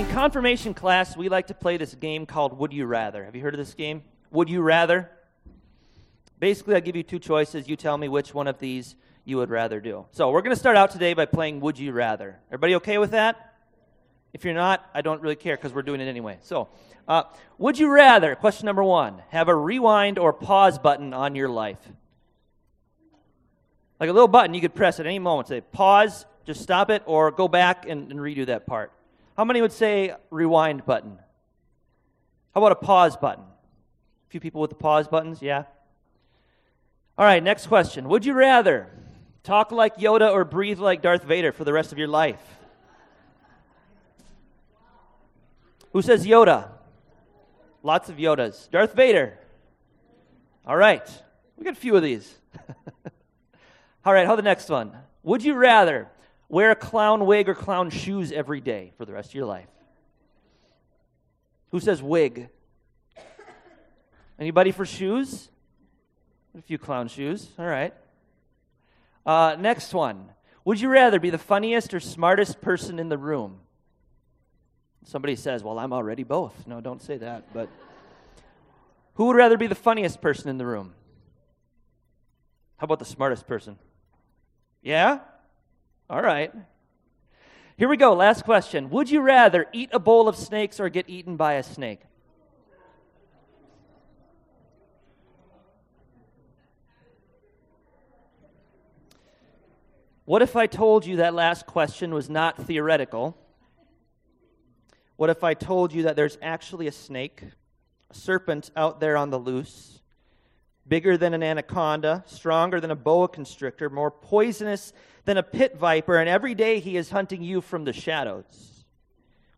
In confirmation class, we like to play this game called Would You Rather. Have you heard of this game? Would You Rather? Basically, I give you two choices. You tell me which one of these you would rather do. So, we're going to start out today by playing Would You Rather. Everybody okay with that? If you're not, I don't really care because we're doing it anyway. So, uh, would you rather, question number one, have a rewind or pause button on your life? Like a little button you could press at any moment. Say pause, just stop it, or go back and, and redo that part. How many would say rewind button? How about a pause button? A few people with the pause buttons, yeah? All right, next question. Would you rather talk like Yoda or breathe like Darth Vader for the rest of your life? Who says Yoda? Lots of Yodas. Darth Vader. All right. We got a few of these. All right, how the next one? Would you rather wear a clown wig or clown shoes every day for the rest of your life? Who says wig? Anybody for shoes? A few clown shoes. All right. Uh, next one. Would you rather be the funniest or smartest person in the room? Somebody says, Well, I'm already both. No, don't say that. But who would rather be the funniest person in the room? How about the smartest person? Yeah? All right. Here we go. Last question. Would you rather eat a bowl of snakes or get eaten by a snake? What if I told you that last question was not theoretical? What if I told you that there's actually a snake, a serpent out there on the loose, bigger than an anaconda, stronger than a boa constrictor, more poisonous than a pit viper, and every day he is hunting you from the shadows,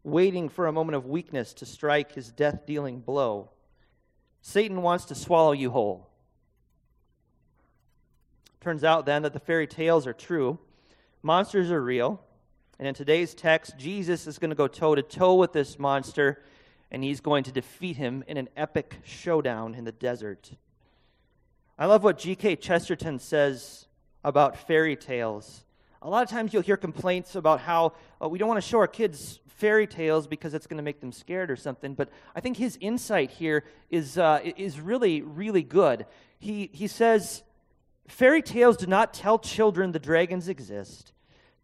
waiting for a moment of weakness to strike his death dealing blow? Satan wants to swallow you whole. Turns out then that the fairy tales are true, monsters are real. And in today's text, Jesus is going to go toe to toe with this monster, and he's going to defeat him in an epic showdown in the desert. I love what G.K. Chesterton says about fairy tales. A lot of times you'll hear complaints about how uh, we don't want to show our kids fairy tales because it's going to make them scared or something. But I think his insight here is, uh, is really, really good. He, he says, Fairy tales do not tell children the dragons exist.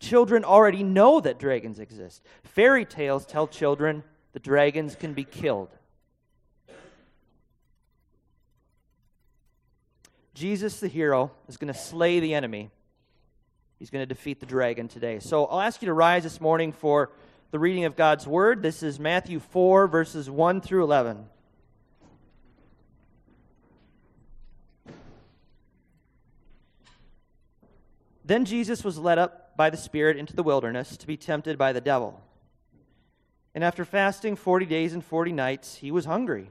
Children already know that dragons exist. Fairy tales tell children the dragons can be killed. Jesus, the hero, is going to slay the enemy. He's going to defeat the dragon today. So I'll ask you to rise this morning for the reading of God's word. This is Matthew 4, verses 1 through 11. Then Jesus was led up by the Spirit into the wilderness to be tempted by the devil. And after fasting 40 days and 40 nights, he was hungry.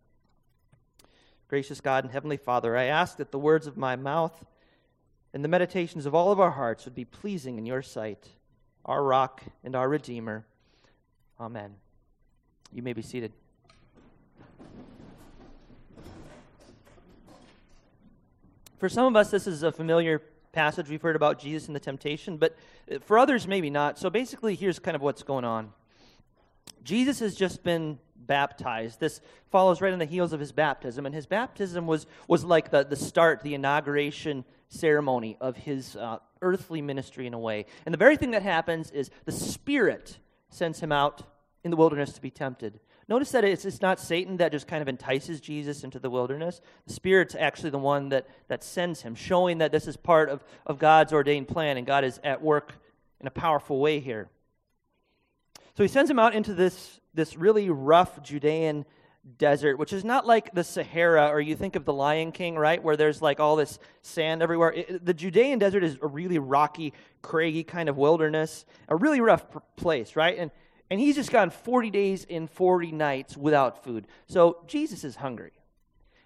Gracious God and Heavenly Father, I ask that the words of my mouth and the meditations of all of our hearts would be pleasing in your sight, our rock and our Redeemer. Amen. You may be seated. For some of us, this is a familiar passage. We've heard about Jesus and the temptation, but for others, maybe not. So basically, here's kind of what's going on Jesus has just been baptized. This follows right on the heels of his baptism, and his baptism was, was like the, the start, the inauguration ceremony of his uh, earthly ministry in a way. And the very thing that happens is the Spirit sends him out in the wilderness to be tempted. Notice that it's, it's not Satan that just kind of entices Jesus into the wilderness. The Spirit's actually the one that, that sends him, showing that this is part of, of God's ordained plan and God is at work in a powerful way here. So he sends him out into this, this really rough Judean desert, which is not like the Sahara or you think of the Lion King, right, where there's like all this sand everywhere. It, the Judean desert is a really rocky, craggy kind of wilderness, a really rough place, right? And and he's just gone 40 days and 40 nights without food. So Jesus is hungry.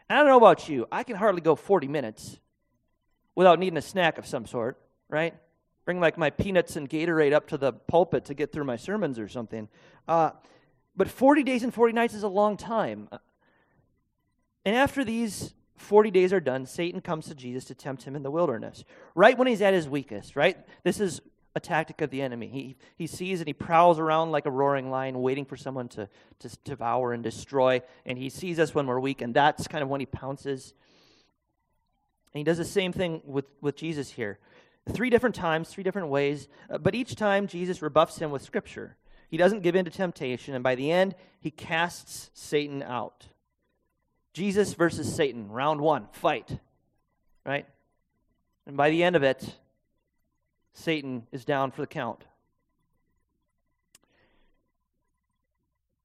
And I don't know about you, I can hardly go 40 minutes without needing a snack of some sort, right? Bring like my peanuts and Gatorade up to the pulpit to get through my sermons or something. Uh, but 40 days and 40 nights is a long time. And after these 40 days are done, Satan comes to Jesus to tempt him in the wilderness, right when he's at his weakest, right? This is a tactic of the enemy. He, he sees and he prowls around like a roaring lion, waiting for someone to, to devour and destroy. And he sees us when we're weak, and that's kind of when he pounces. And he does the same thing with, with Jesus here. Three different times, three different ways, uh, but each time Jesus rebuffs him with Scripture. He doesn't give in to temptation, and by the end, he casts Satan out. Jesus versus Satan, round one, fight. Right? And by the end of it, Satan is down for the count.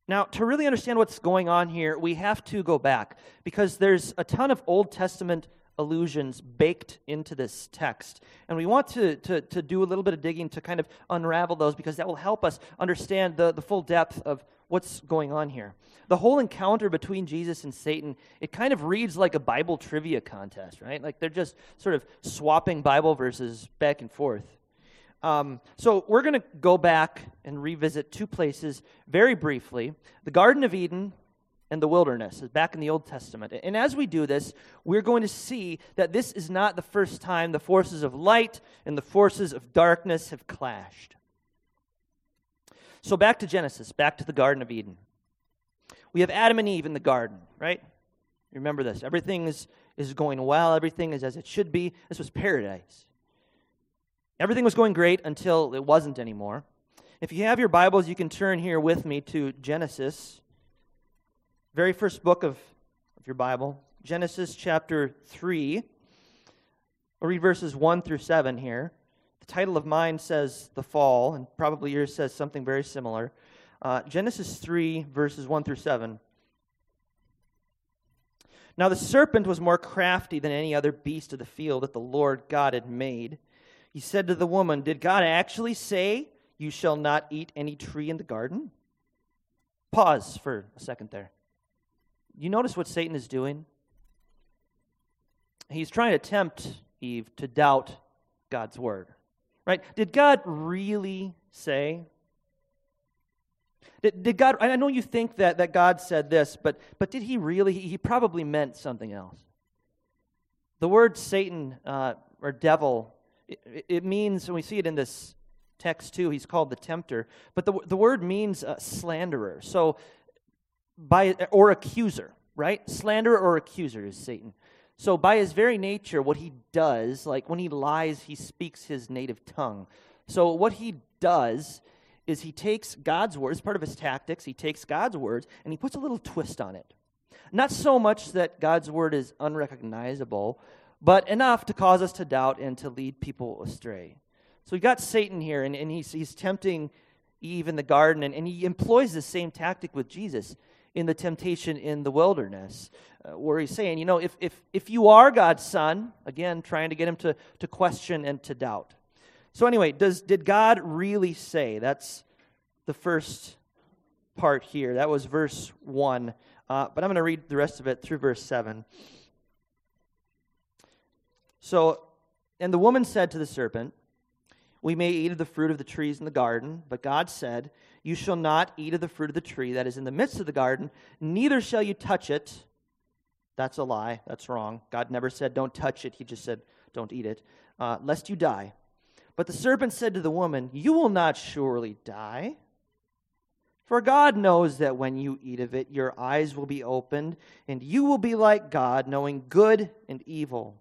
Now, to really understand what's going on here, we have to go back because there's a ton of Old Testament allusions baked into this text. And we want to, to, to do a little bit of digging to kind of unravel those because that will help us understand the, the full depth of what's going on here. The whole encounter between Jesus and Satan, it kind of reads like a Bible trivia contest, right? Like they're just sort of swapping Bible verses back and forth. Um, so we're going to go back and revisit two places very briefly the Garden of Eden and the wilderness, back in the Old Testament. And as we do this, we're going to see that this is not the first time the forces of light and the forces of darkness have clashed. So back to Genesis, back to the Garden of Eden. We have Adam and Eve in the garden, right? Remember this. Everything is, is going well, everything is as it should be. This was paradise. Everything was going great until it wasn't anymore. If you have your Bibles, you can turn here with me to Genesis, very first book of, of your Bible, Genesis chapter 3. We'll read verses 1 through 7 here. The title of mine says The Fall, and probably yours says something very similar. Uh, Genesis 3, verses 1 through 7. Now the serpent was more crafty than any other beast of the field that the Lord God had made. He said to the woman, Did God actually say, You shall not eat any tree in the garden? Pause for a second there. You notice what Satan is doing? He's trying to tempt Eve to doubt God's word. Right? Did God really say? Did, did God, I know you think that, that God said this, but, but did he really? He probably meant something else. The word Satan uh, or devil it, it means, and we see it in this text too, he's called the tempter, but the, the word means uh, slanderer. So, by, or accuser, right? Slanderer or accuser is Satan. So, by his very nature, what he does, like when he lies, he speaks his native tongue. So, what he does is he takes God's words, part of his tactics, he takes God's words and he puts a little twist on it. Not so much that God's word is unrecognizable, but enough to cause us to doubt and to lead people astray. So we've got Satan here, and, and he's, he's tempting Eve in the garden, and, and he employs the same tactic with Jesus in the temptation in the wilderness, uh, where he's saying, you know, if, if, if you are God's son, again, trying to get him to, to question and to doubt. So, anyway, does, did God really say? That's the first part here. That was verse 1. Uh, but I'm going to read the rest of it through verse 7. So, and the woman said to the serpent, We may eat of the fruit of the trees in the garden, but God said, You shall not eat of the fruit of the tree that is in the midst of the garden, neither shall you touch it, That's a lie. That's wrong. God never said, don't touch it. He just said, don't eat it, uh, lest you die. But the serpent said to the woman, You will not surely die. For God knows that when you eat of it, your eyes will be opened, and you will be like God, knowing good and evil.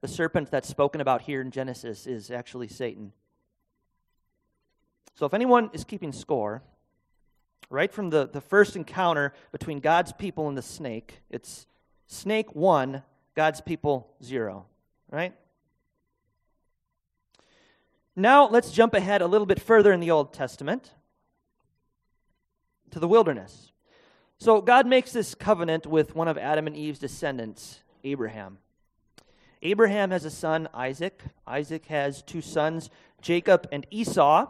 the serpent that's spoken about here in Genesis is actually Satan. So if anyone is keeping score, right from the, the first encounter between God's people and the snake, it's snake one, God's people zero, right? Now let's jump ahead a little bit further in the Old Testament to the wilderness. So God makes this covenant with one of Adam and Eve's descendants, Abraham. Abraham has a son, Isaac. Isaac has two sons, Jacob and Esau.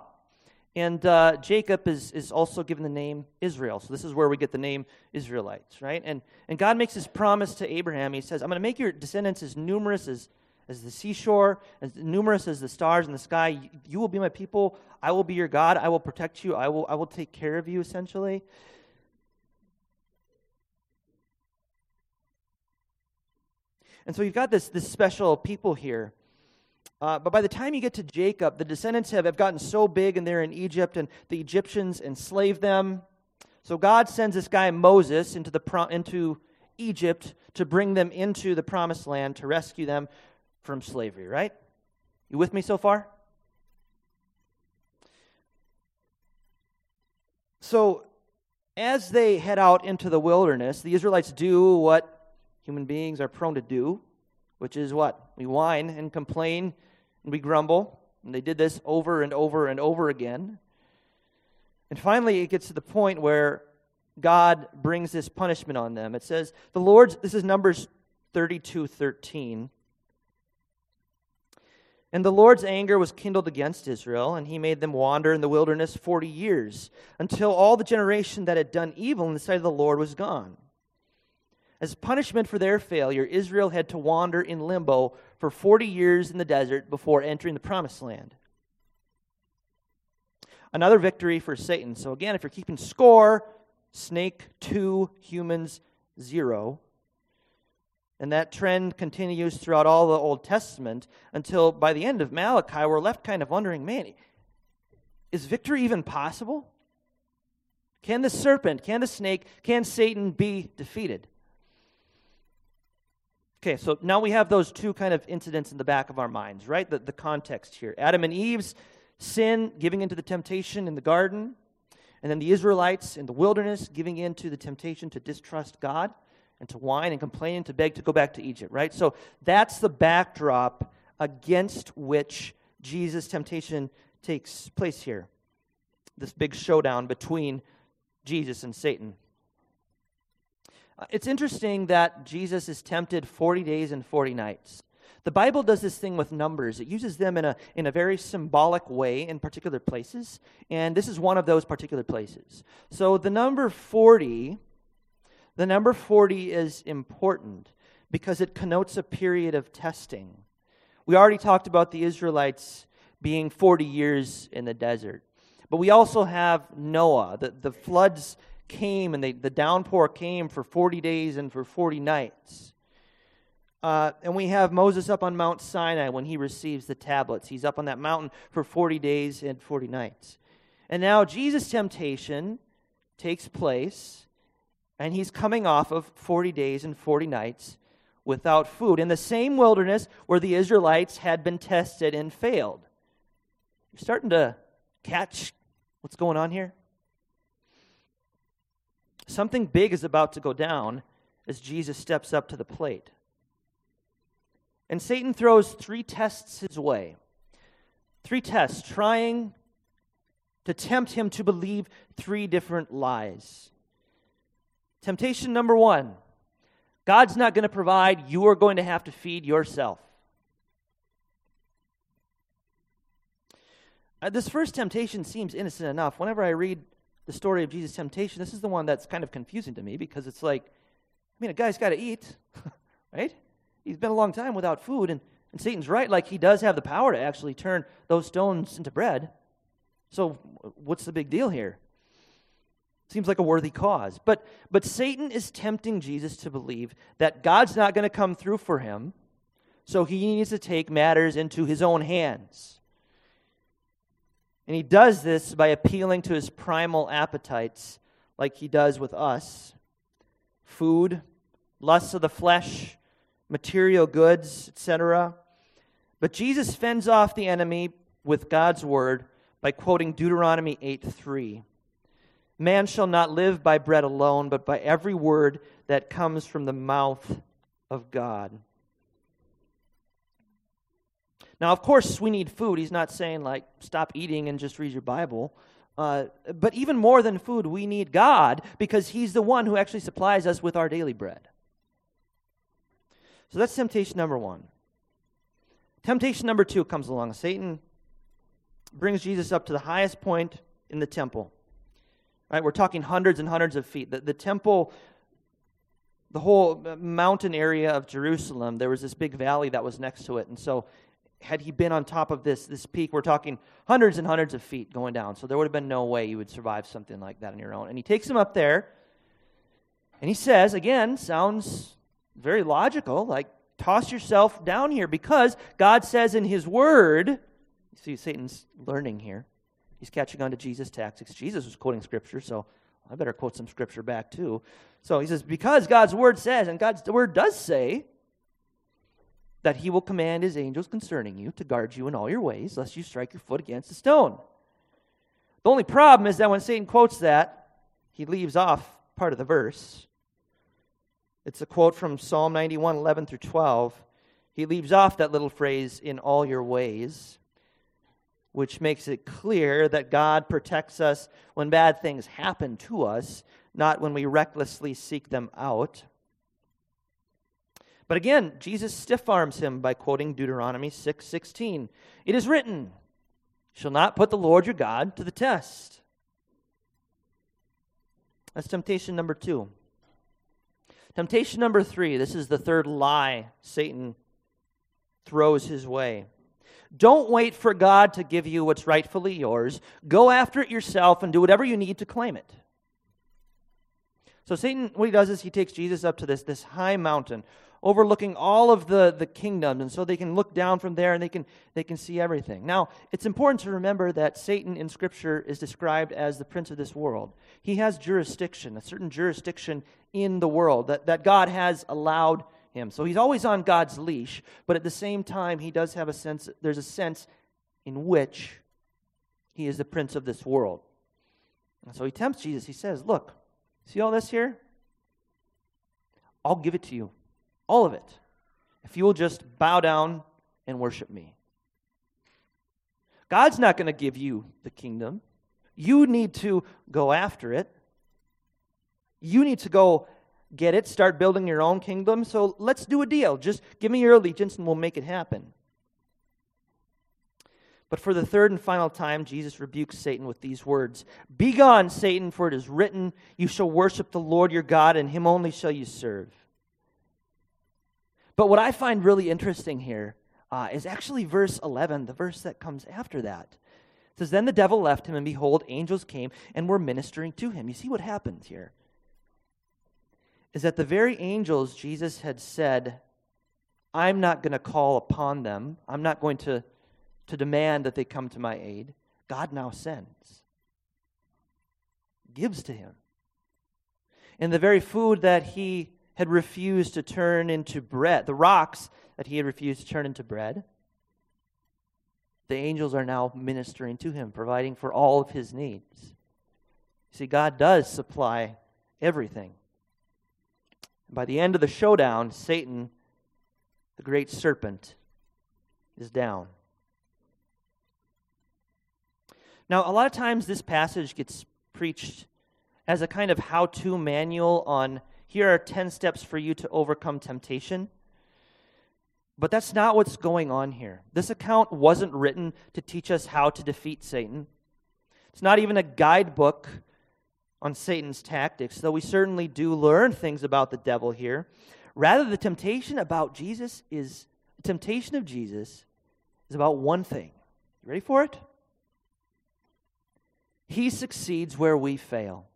And uh, Jacob is, is also given the name Israel. So this is where we get the name Israelites, right? And, and God makes this promise to Abraham. He says, I'm going to make your descendants as numerous as, as the seashore, as numerous as the stars in the sky. You will be my people. I will be your God. I will protect you. I will, I will take care of you, essentially. And so you've got this, this special people here. Uh, but by the time you get to Jacob, the descendants have, have gotten so big and they're in Egypt, and the Egyptians enslave them. So God sends this guy Moses into, the pro- into Egypt to bring them into the promised land to rescue them from slavery, right? You with me so far? So, as they head out into the wilderness, the Israelites do what human beings are prone to do, which is what? We whine and complain and we grumble. And they did this over and over and over again. And finally, it gets to the point where God brings this punishment on them. It says, The Lord's, this is Numbers 32 13. And the Lord's anger was kindled against Israel, and he made them wander in the wilderness 40 years, until all the generation that had done evil in the sight of the Lord was gone. As punishment for their failure, Israel had to wander in limbo for 40 years in the desert before entering the promised land. Another victory for Satan. So, again, if you're keeping score, snake 2, humans 0. And that trend continues throughout all the Old Testament until by the end of Malachi, we're left kind of wondering man, is victory even possible? Can the serpent, can the snake, can Satan be defeated? Okay, so now we have those two kind of incidents in the back of our minds, right? The, the context here Adam and Eve's sin, giving into the temptation in the garden, and then the Israelites in the wilderness giving in to the temptation to distrust God and to whine and complain and to beg to go back to Egypt, right? So that's the backdrop against which Jesus' temptation takes place here. This big showdown between Jesus and Satan. It's interesting that Jesus is tempted 40 days and 40 nights. The Bible does this thing with numbers. It uses them in a, in a very symbolic way in particular places, and this is one of those particular places. So the number 40, the number 40 is important because it connotes a period of testing. We already talked about the Israelites being 40 years in the desert. But we also have Noah. The, the floods came and they, the downpour came for 40 days and for 40 nights. Uh, and we have Moses up on Mount Sinai when he receives the tablets. He's up on that mountain for 40 days and 40 nights. And now Jesus' temptation takes place, and he's coming off of 40 days and 40 nights without food in the same wilderness where the Israelites had been tested and failed. You're starting to catch what's going on here? Something big is about to go down as Jesus steps up to the plate. And Satan throws three tests his way. Three tests, trying to tempt him to believe three different lies. Temptation number one God's not going to provide. You are going to have to feed yourself. Uh, this first temptation seems innocent enough. Whenever I read the story of Jesus' temptation, this is the one that's kind of confusing to me because it's like, I mean, a guy's got to eat, right? He's been a long time without food, and, and Satan's right. Like, he does have the power to actually turn those stones into bread. So, what's the big deal here? Seems like a worthy cause. But, but Satan is tempting Jesus to believe that God's not going to come through for him, so he needs to take matters into his own hands. And he does this by appealing to his primal appetites, like he does with us food, lusts of the flesh, material goods, etc. But Jesus fends off the enemy with God's word by quoting Deuteronomy 8 3. Man shall not live by bread alone, but by every word that comes from the mouth of God. Now, of course, we need food. He's not saying, like, stop eating and just read your Bible. Uh, but even more than food, we need God because He's the one who actually supplies us with our daily bread. So that's temptation number one. Temptation number two comes along. Satan brings Jesus up to the highest point in the temple. Right? We're talking hundreds and hundreds of feet. The, the temple, the whole mountain area of Jerusalem, there was this big valley that was next to it. And so had he been on top of this, this peak, we're talking hundreds and hundreds of feet going down. So there would have been no way you would survive something like that on your own. And he takes him up there, and he says, again, sounds very logical, like, toss yourself down here because God says in his word, you see, Satan's learning here. He's catching on to Jesus' tactics. Jesus was quoting scripture, so I better quote some scripture back too. So he says, because God's word says, and God's word does say, that he will command his angels concerning you to guard you in all your ways, lest you strike your foot against a stone. The only problem is that when Satan quotes that, he leaves off part of the verse. It's a quote from Psalm 91, 11 through 12. He leaves off that little phrase, in all your ways, which makes it clear that God protects us when bad things happen to us, not when we recklessly seek them out. But again, Jesus stiff arms him by quoting Deuteronomy 6 16. It is written, shall not put the Lord your God to the test. That's temptation number two. Temptation number three this is the third lie Satan throws his way. Don't wait for God to give you what's rightfully yours. Go after it yourself and do whatever you need to claim it. So Satan, what he does is he takes Jesus up to this, this high mountain overlooking all of the, the kingdoms, and so they can look down from there and they can, they can see everything. Now, it's important to remember that Satan in Scripture is described as the prince of this world. He has jurisdiction, a certain jurisdiction in the world that, that God has allowed him. So he's always on God's leash, but at the same time, he does have a sense, there's a sense in which he is the prince of this world. And so he tempts Jesus. He says, Look, see all this here? I'll give it to you. All of it. If you will just bow down and worship me. God's not going to give you the kingdom. You need to go after it. You need to go get it, start building your own kingdom. So let's do a deal. Just give me your allegiance and we'll make it happen. But for the third and final time, Jesus rebukes Satan with these words Begone, Satan, for it is written, You shall worship the Lord your God, and him only shall you serve. But what I find really interesting here uh, is actually verse 11, the verse that comes after that. It says, Then the devil left him, and behold, angels came and were ministering to him. You see what happens here? Is that the very angels Jesus had said, I'm not going to call upon them, I'm not going to, to demand that they come to my aid. God now sends, gives to him. And the very food that he had refused to turn into bread, the rocks that he had refused to turn into bread, the angels are now ministering to him, providing for all of his needs. See, God does supply everything. By the end of the showdown, Satan, the great serpent, is down. Now, a lot of times this passage gets preached as a kind of how to manual on here are 10 steps for you to overcome temptation. But that's not what's going on here. This account wasn't written to teach us how to defeat Satan. It's not even a guidebook on Satan's tactics, though we certainly do learn things about the devil here. Rather, the temptation about Jesus is the temptation of Jesus is about one thing. You ready for it? He succeeds where we fail.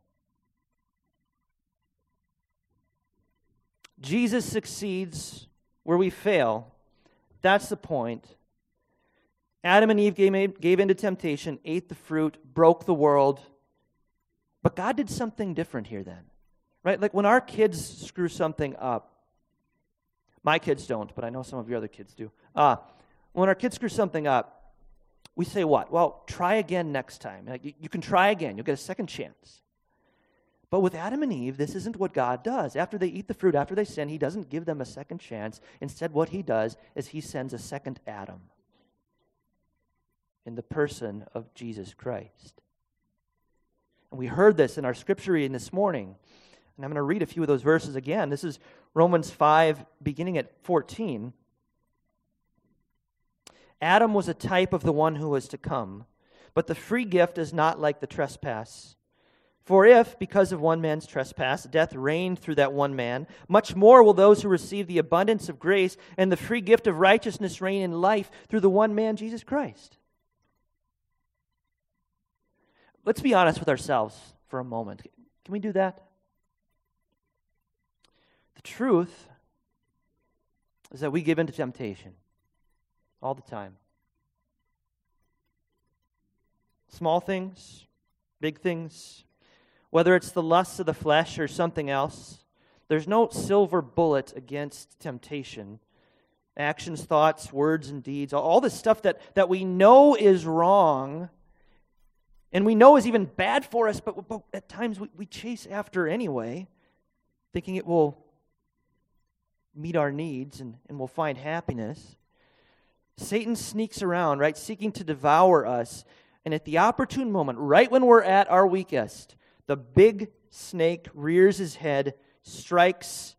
Jesus succeeds where we fail. That's the point. Adam and Eve gave, gave into temptation, ate the fruit, broke the world. But God did something different here then. Right? Like when our kids screw something up, my kids don't, but I know some of your other kids do. Uh, when our kids screw something up, we say what? Well, try again next time. Like, you, you can try again, you'll get a second chance. But with Adam and Eve, this isn't what God does. After they eat the fruit, after they sin, He doesn't give them a second chance. Instead, what He does is He sends a second Adam in the person of Jesus Christ. And we heard this in our scripture reading this morning. And I'm going to read a few of those verses again. This is Romans 5, beginning at 14. Adam was a type of the one who was to come, but the free gift is not like the trespass. For if, because of one man's trespass, death reigned through that one man, much more will those who receive the abundance of grace and the free gift of righteousness reign in life through the one man, Jesus Christ. Let's be honest with ourselves for a moment. Can we do that? The truth is that we give in to temptation all the time. Small things, big things, whether it's the lusts of the flesh or something else, there's no silver bullet against temptation. Actions, thoughts, words, and deeds, all this stuff that, that we know is wrong and we know is even bad for us, but, but at times we, we chase after anyway, thinking it will meet our needs and, and we'll find happiness. Satan sneaks around, right, seeking to devour us. And at the opportune moment, right when we're at our weakest, the big snake rears his head, strikes,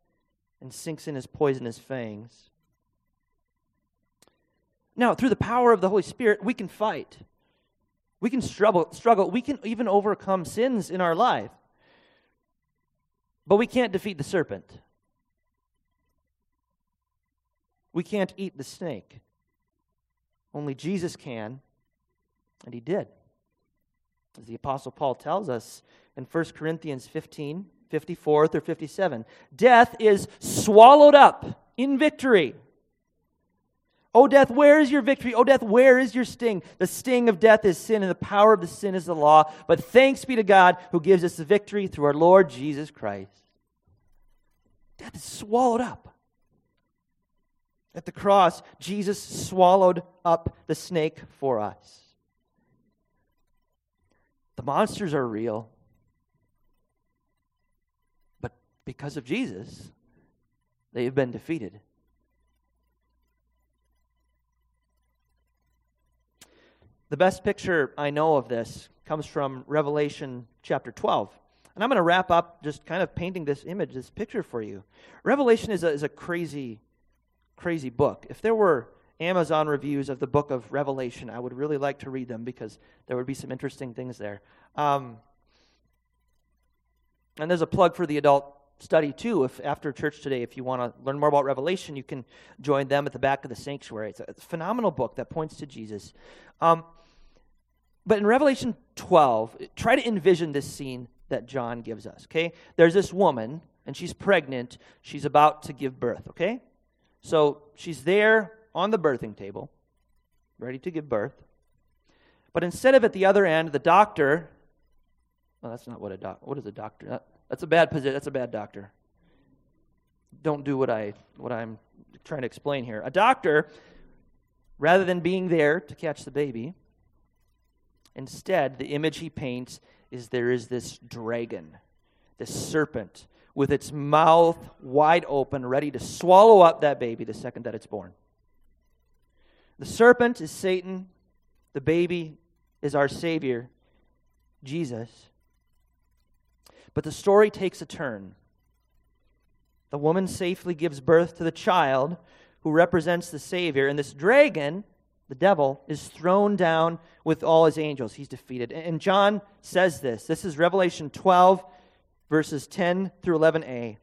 and sinks in his poisonous fangs. Now, through the power of the Holy Spirit, we can fight. We can struggle, struggle. We can even overcome sins in our life. But we can't defeat the serpent. We can't eat the snake. Only Jesus can, and he did. As the Apostle Paul tells us in 1 Corinthians 15, 54 through 57. Death is swallowed up in victory. O death, where is your victory? O death, where is your sting? The sting of death is sin, and the power of the sin is the law. But thanks be to God who gives us the victory through our Lord Jesus Christ. Death is swallowed up. At the cross, Jesus swallowed up the snake for us. Monsters are real. But because of Jesus, they have been defeated. The best picture I know of this comes from Revelation chapter 12. And I'm going to wrap up just kind of painting this image, this picture for you. Revelation is a, is a crazy, crazy book. If there were Amazon reviews of the book of Revelation, I would really like to read them because there would be some interesting things there. Um, and there's a plug for the adult study too. If after church today, if you want to learn more about Revelation, you can join them at the back of the sanctuary. It's a, it's a phenomenal book that points to Jesus. Um, but in Revelation 12, try to envision this scene that John gives us. Okay, there's this woman and she's pregnant. She's about to give birth. Okay, so she's there on the birthing table, ready to give birth. But instead of at the other end, the doctor. Well, that's not what a doc. What is a doctor? That's a bad position. That's a bad doctor. Don't do what I what I'm trying to explain here. A doctor, rather than being there to catch the baby, instead the image he paints is there is this dragon, this serpent with its mouth wide open, ready to swallow up that baby the second that it's born. The serpent is Satan. The baby is our Savior, Jesus. But the story takes a turn. The woman safely gives birth to the child who represents the Savior, and this dragon, the devil, is thrown down with all his angels. He's defeated. And John says this. This is Revelation 12, verses 10 through 11a.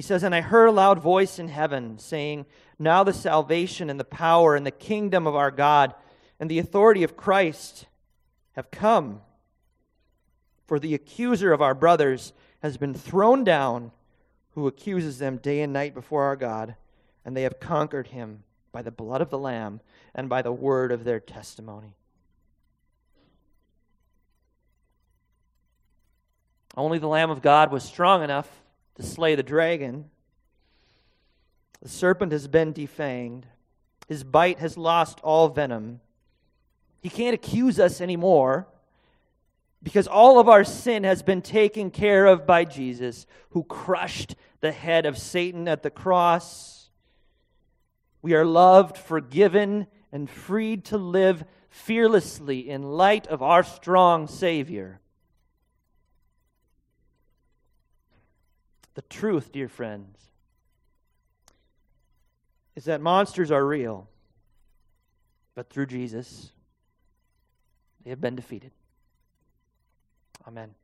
He says, And I heard a loud voice in heaven saying, Now the salvation and the power and the kingdom of our God and the authority of Christ have come. For the accuser of our brothers has been thrown down, who accuses them day and night before our God, and they have conquered him by the blood of the Lamb and by the word of their testimony. Only the Lamb of God was strong enough to slay the dragon. The serpent has been defanged, his bite has lost all venom. He can't accuse us anymore because all of our sin has been taken care of by Jesus, who crushed the head of Satan at the cross. We are loved, forgiven, and freed to live fearlessly in light of our strong Savior. The truth, dear friends, is that monsters are real, but through Jesus, they have been defeated. Amen.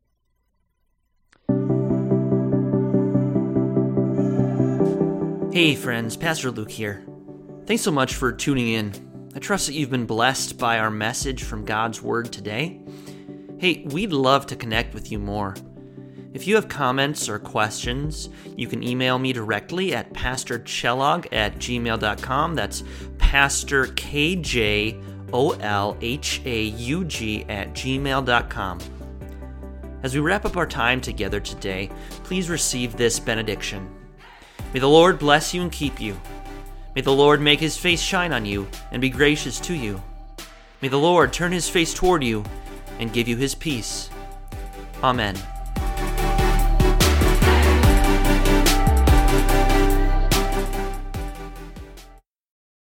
Hey, friends, Pastor Luke here. Thanks so much for tuning in. I trust that you've been blessed by our message from God's Word today. Hey, we'd love to connect with you more. If you have comments or questions, you can email me directly at pastorkjolhaug at gmail.com. That's Pastor K J O L H A U G at gmail.com. As we wrap up our time together today, please receive this benediction. May the Lord bless you and keep you. May the Lord make his face shine on you and be gracious to you. May the Lord turn his face toward you and give you his peace. Amen.